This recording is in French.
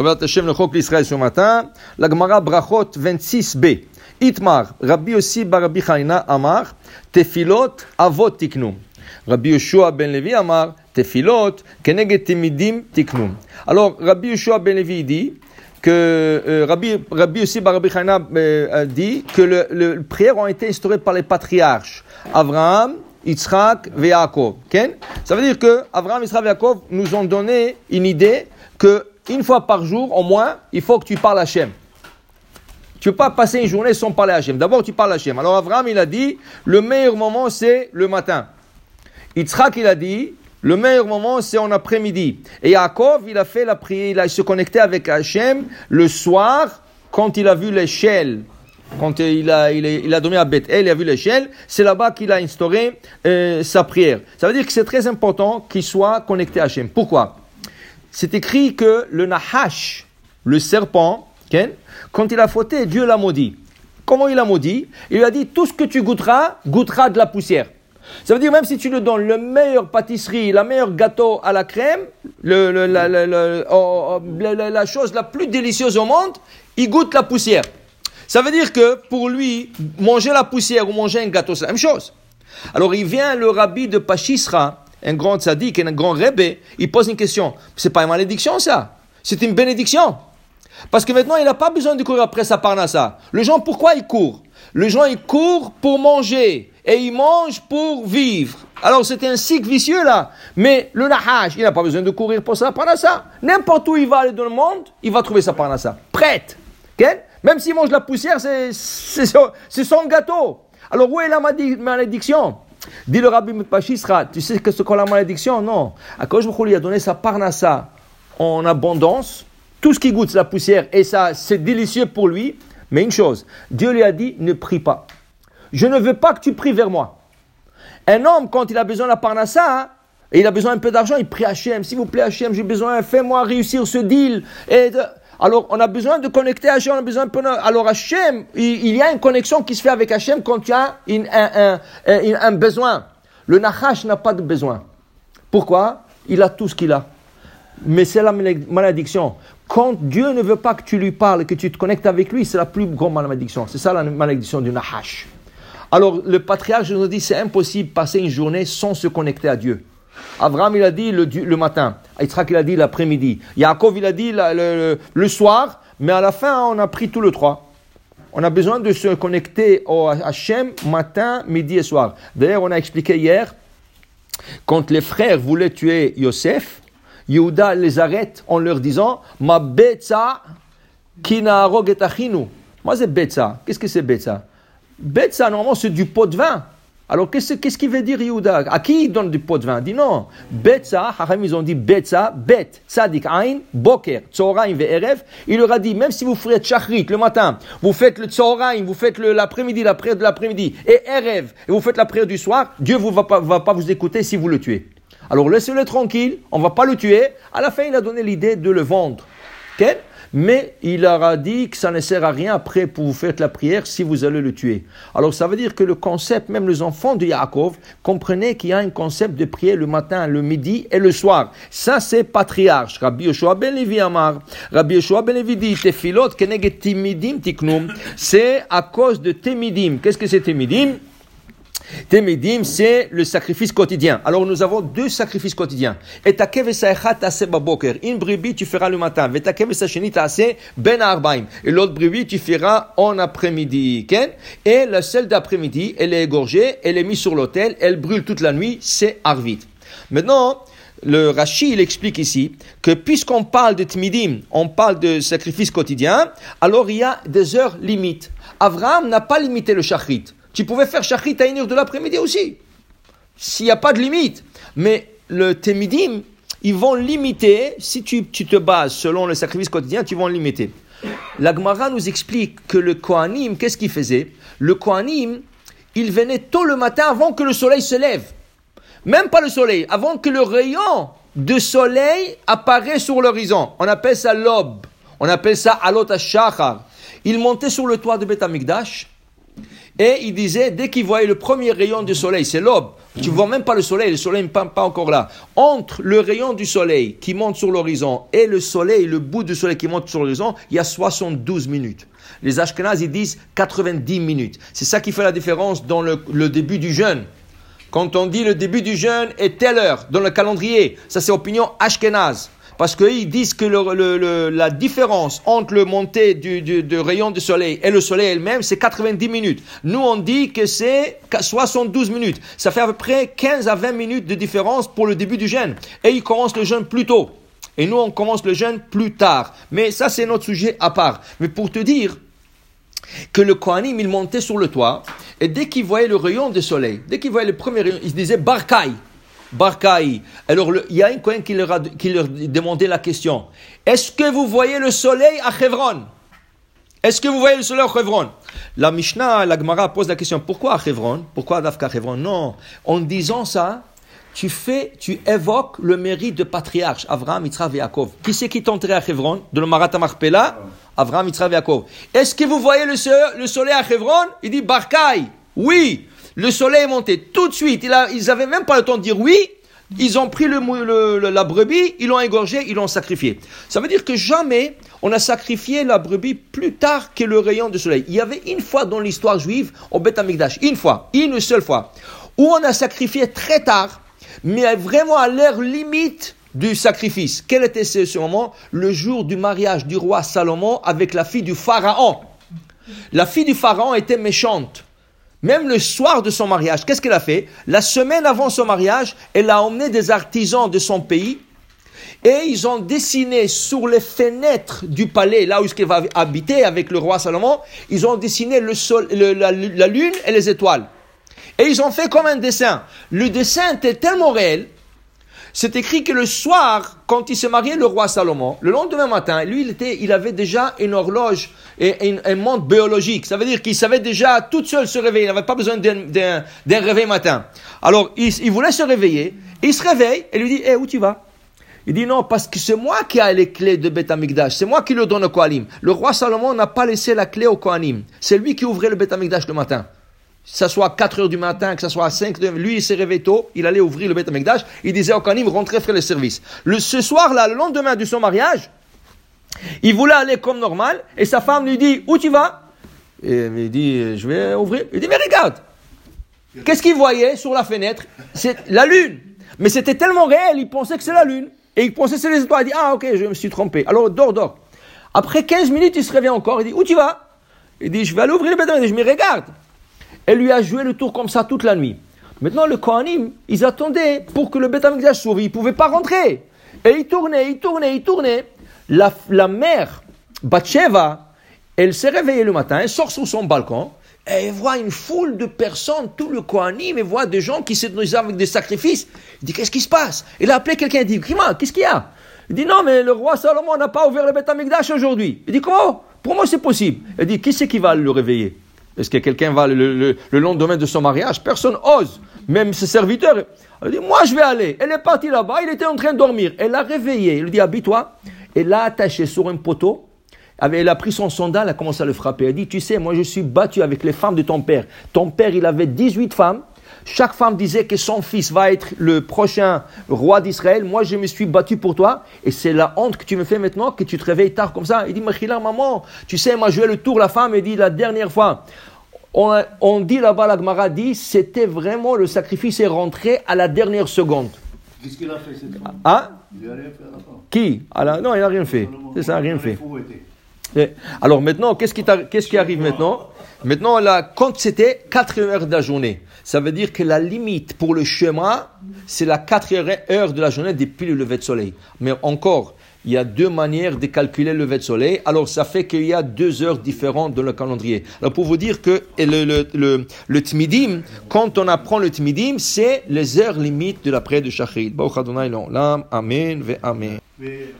Robert Hashem, le Chok l'Israël ce matin. La Gemara Brachot 26b. Itmar, Rabbi aussi Barabi Chaina Amar, Tefilot Avot Tiknu. Rabbi Yoshua ben Levi Amar, Tefilot Keneged Timidim Tiknu. Alors, Rabbi Yoshua ben Levi dit que euh, Rabbi, Rabbi aussi Barabi Chaina euh, dit que le, le, prières ont été instaurées par les patriarches. Abraham, Yitzhak et Yaakov. Ça veut dire que Abraham, Yitzhak et Yaakov nous ont donné une idée que une fois par jour, au moins, il faut que tu parles à Hachem. Tu ne peux pas passer une journée sans parler à Hachem. D'abord, tu parles à Hachem. Alors, Abraham, il a dit, le meilleur moment, c'est le matin. Yitzhak, il a dit, le meilleur moment, c'est en après-midi. Et Yaakov, il a fait la prière, il a se connecté avec Hachem le soir, quand il a vu l'échelle. Quand il a, il, a, il a à Bethel, il a vu l'échelle, c'est là-bas qu'il a instauré euh, sa prière. Ça veut dire que c'est très important qu'il soit connecté à Hachem. Pourquoi? C'est écrit que le Nahash, le serpent, quand il a fauté, Dieu l'a maudit. Comment il a maudit? Il lui a dit, tout ce que tu goûteras, goûtera de la poussière. Ça veut dire même si tu lui donnes le meilleur pâtisserie, la meilleure gâteau à la crème, le, oh, oh, la, chose la plus délicieuse au monde, il goûte la poussière. Ça veut dire que pour lui, manger la poussière ou manger un gâteau, c'est la même chose. Alors il vient le rabbi de Pachisra, un grand tzaddik, un grand rebbe, il pose une question. C'est pas une malédiction ça, c'est une bénédiction. Parce que maintenant, il n'a pas besoin de courir après sa parnassa. Le gens, pourquoi ils courent? Le gens, ils courent pour manger et ils mangent pour vivre. Alors, c'était un cycle vicieux là. Mais le Nahash, il n'a pas besoin de courir pour sa parnassa. N'importe où il va aller dans le monde, il va trouver sa parnassa. Prête. Même s'il mange la poussière, c'est son gâteau. Alors, où est la malédiction? Dit le rabbi Pachisra, tu sais que ce qu'est la malédiction Non. À cause il a donné sa parnassa en abondance tout ce qui goûte la poussière, et ça, c'est délicieux pour lui. Mais une chose, Dieu lui a dit, ne prie pas. Je ne veux pas que tu pries vers moi. Un homme, quand il a besoin de la parnassa, hein, et il a besoin un peu d'argent, il prie Hachem. S'il vous plaît, Hachem, j'ai besoin, fais-moi réussir ce deal. Et Alors, on a besoin de connecter Hachem, on a besoin de... Alors, Hachem, il, y a une connexion qui se fait avec Hachem quand il y a un besoin. Le Nachash n'a pas de besoin. Pourquoi? Il a tout ce qu'il a. Mais c'est la malédiction. Quand Dieu ne veut pas que tu lui parles, que tu te connectes avec lui, c'est la plus grande malédiction. C'est ça la malédiction du Nahash. Alors le patriarche nous dit c'est impossible de passer une journée sans se connecter à Dieu. Abraham il a dit le, le matin, Yitzhak il a dit l'après-midi, Yaakov il a dit le, soir, mais à la fin on a pris tous les trois. On a besoin de se connecter au Hachem matin, midi et soir. D'ailleurs on a expliqué hier, quand les frères voulaient tuer Yosef, Yehuda les arrête en leur disant Ma betza kinaarog et. Moi, c'est betza. Qu'est-ce que c'est betza? Betza, normalement, c'est du pot de vin. Alors, qu'est-ce qu'il qu veut dire Yehuda? À qui il donne du pot de vin? Il dit non. Betza, ils ont dit Betza, Bet, Tzadik, Ain, Boker, Tzoraim, Ve'erev. Il leur a dit, même si vous faites Shachrit le matin, vous faites le Tzoraim, vous faites l'après-midi, la prière de l'après-midi, et Erev, et vous faites la prière du soir, Dieu ne va, pas, va pas vous écouter si vous le tuez. Alors laissez-le tranquille, on ne va pas le tuer. À la fin, il a donné l'idée de le vendre. Mais il leur a dit que ça ne sert à rien après pour vous faire la prière si vous allez le tuer. Alors ça veut dire que le concept, même les enfants de Yaakov, comprenaient qu'il y a un concept de prière le matin, le midi et le soir. Ça c'est patriarche. Rabbi Yoshua ben Levi Amar. Rabbi Yoshua ben Levi dit, timidim tiknum. C'est à cause de temidim. Qu'est-ce que c'est temidim? Temidim, c'est le sacrifice quotidien. Alors nous avons deux sacrifices quotidiens. Et Une brebis tu feras le matin. ben arbaim. Et l'autre brebis tu feras en après-midi. Et la celle d'après-midi, elle est égorgée, elle est mise sur l'autel, elle brûle toute la nuit, c'est arvit. Maintenant, le Rashi, il explique ici que puisqu'on parle de Tmidim, on parle de sacrifice quotidien, alors il y a des heures limites. Abraham n'a pas limité le shachrit. Tu pouvais faire shachrit à une heure de l'après-midi aussi. S'il n'y a pas de limite. Mais le Temidim, ils vont limiter, si tu, te bases selon le sacrifice quotidien, tu vont limiter. La Gemara nous explique que le Kohanim, qu'est-ce qu'il faisait? Le Kohanim, il venait tôt le matin avant que le soleil se lève. Même pas le soleil, avant que le rayon de soleil apparaît sur l'horizon. On appelle ça l'aube. On appelle ça alot shachar. Il montait sur le toit de Beth et il disait, dès qu'il voyait le premier rayon du soleil, c'est l'aube, Tu vois même pas le soleil, le soleil n'est pas, pas encore là. Entre le rayon du soleil qui monte sur l'horizon et le soleil, le bout du soleil qui monte sur l'horizon, il y a 72 minutes. Les Ashkenaz, ils disent 90 minutes. C'est ça qui fait la différence dans le, le début du jeûne. Quand on dit le début du jeûne est telle heure dans le calendrier, ça c'est opinion Ashkenaz. Parce qu'ils disent que la différence entre le montée du rayon du soleil et le soleil elle-même, c'est 90 minutes. Nous, on dit que c'est 72 minutes. Ça fait à peu près 15 à 20 minutes de différence pour le début du jeûne. Et ils commencent le jeûne plus tôt. Et nous, on commence le jeûne plus tard. Mais ça, c'est notre sujet à part. Mais pour te dire, que le Kohanim, il montait sur le toit, et dès qu'il voyait le rayon du soleil, dès qu'il voyait le premier rayon, il se disait Barkai. Barkai. Alors, il y a un Kohen qui leur, a- qui leur demandait la question Est-ce que vous voyez le soleil à Hebron? Est-ce que vous voyez le soleil à Hebron? La Mishnah, la Gemara pose la question Pourquoi à Hebron? Pourquoi à Dafka Hebron? Non. En disant ça, tu fais, tu évoques le mérite de patriarche, Avraham, Yitzhak et Yaakov. Qui c'est qui est à Hebron? De le Marat Marpella Avraham, Yitzhak et Yaakov. Est-ce que vous voyez le, so- le soleil à Hebron? Il dit Barkai. Oui. Le soleil est monté tout de suite. Ils n'avaient même pas le temps de dire oui. Ils ont pris la brebis, ils l'ont égorgé, ils l'ont sacrifié. Ça veut dire que jamais on a sacrifié la brebis plus tard que le rayon du soleil. Il y avait une fois dans l'histoire juive au Beth Amikdash, une fois, une seule fois, où on a sacrifié très tard, mais vraiment à l'heure limite du sacrifice. Quel était ce moment? Le jour du mariage du roi Salomon avec la fille du pharaon. La fille du pharaon était méchante. Même le soir de son mariage, qu'est-ce qu'elle a fait? La semaine avant son mariage, elle a emmené des artisans de son pays et ils ont dessiné sur les fenêtres du palais, là où elle va habiter avec le roi Salomon, ils ont dessiné le sol, la, la lune et les étoiles. Et ils ont fait comme un dessin. Le dessin était tellement réel c'est écrit que le soir, quand il s'est marié, le roi Salomon, le lendemain matin, lui, il, était, il avait déjà une horloge et un montre biologique. Ça veut dire qu'il savait déjà tout seul se réveiller. Il n'avait pas besoin d'un- réveil matin. Alors, il, il voulait se réveiller. Il se réveille et lui dit, Eh, où tu vas? Il dit, non, parce que c'est moi qui ai les clés de Beth. C'est moi qui le donne au Kohanim. Le roi Salomon n'a pas laissé la clé au Kohanim. C'est lui qui ouvrait le Beth le matin que ça soit à 4 heures du matin, que ça soit à 5 heures, lui il s'est réveillé tôt, il allait ouvrir le Beth il disait au Kanim, rentrez faire le service. Le, ce soir-là, le lendemain de son mariage, il voulait aller comme normal, et sa femme lui dit, où tu vas? Et il dit, je vais ouvrir. Il dit, mais regarde, qu'est-ce qu'il voyait sur la fenêtre? C'est la lune. Mais c'était tellement réel, il pensait que c'est la lune. Et il pensait que c'est les étoiles. Il dit, ah ok, je me suis trompé. Alors, dors, dors. Après 15 minutes, il se réveille encore, il dit, où tu vas? Il dit, je vais aller ouvrir le Beth Amikdash. Je me regarde. Elle lui a joué le tour comme ça toute la nuit. Maintenant, le Kohanim, ils attendaient pour que le Beth Amikdash s'ouvre. Ils ne pouvaient pas rentrer. Et ils tournaient, ils tournaient, ils tournaient. La, la mère, Batsheva, elle s'est réveillée le matin, elle sort sur son balcon, et elle voit une foule de personnes, tout le Kohanim, elle voit des gens qui se nourrissent avec des sacrifices. Elle dit, qu'est-ce qui se passe? Elle a appelé quelqu'un, elle dit, qu'est-ce qu'il y a? Il dit, non, mais le roi Salomon n'a pas ouvert le Beth Amikdash aujourd'hui. Il dit, comment? Pour moi, c'est possible. Elle dit, qui c'est qui va le réveiller? Est-ce que quelqu'un va le, le- le lendemain de son mariage? Personne ose, même ses serviteurs. Elle dit, moi je vais aller. Elle est partie là-bas, il était en train de dormir. Elle l'a réveillé, elle lui dit, habille-toi. Elle l'a attaché sur un poteau. Elle a pris son sandal, elle a commencé à le frapper. Elle dit, tu sais, moi je suis battu avec les femmes de ton père. Ton père, il avait 18 femmes. Chaque femme disait que son fils va être le prochain roi d'Israël. Moi, je me suis battu pour toi. Et c'est la honte que tu me fais maintenant, que tu te réveilles tard comme ça. Il dit, Machila, maman, tu sais, moi, joué le tour. La femme, elle dit, la dernière fois, on, dit là-bas, la Gemara dit, c'était vraiment le sacrifice est rentré à la dernière seconde. Qu'est-ce qu'il a fait cette fois Hein Il n'a rien fait à la fin. Qui Ah Non, il n'a rien fait. C'est ça, rien fait. Et Alors maintenant, qu'est-ce qui, t'arri- qu'est-ce qui arrive maintenant Maintenant, là, quand c'était 4 heures de la journée, ça veut dire que la limite pour le chemin, c'est la 4 heure de la journée depuis le lever de soleil. Mais encore, il y a deux manières de calculer le lever de soleil. Alors, ça fait qu'il y a deux heures différentes dans le calendrier. Alors, pour vous dire que le, le, le, le Tmidim, quand on apprend le Tmidim, c'est les heures limites de l'après de Shachrit. Amen ve Amen.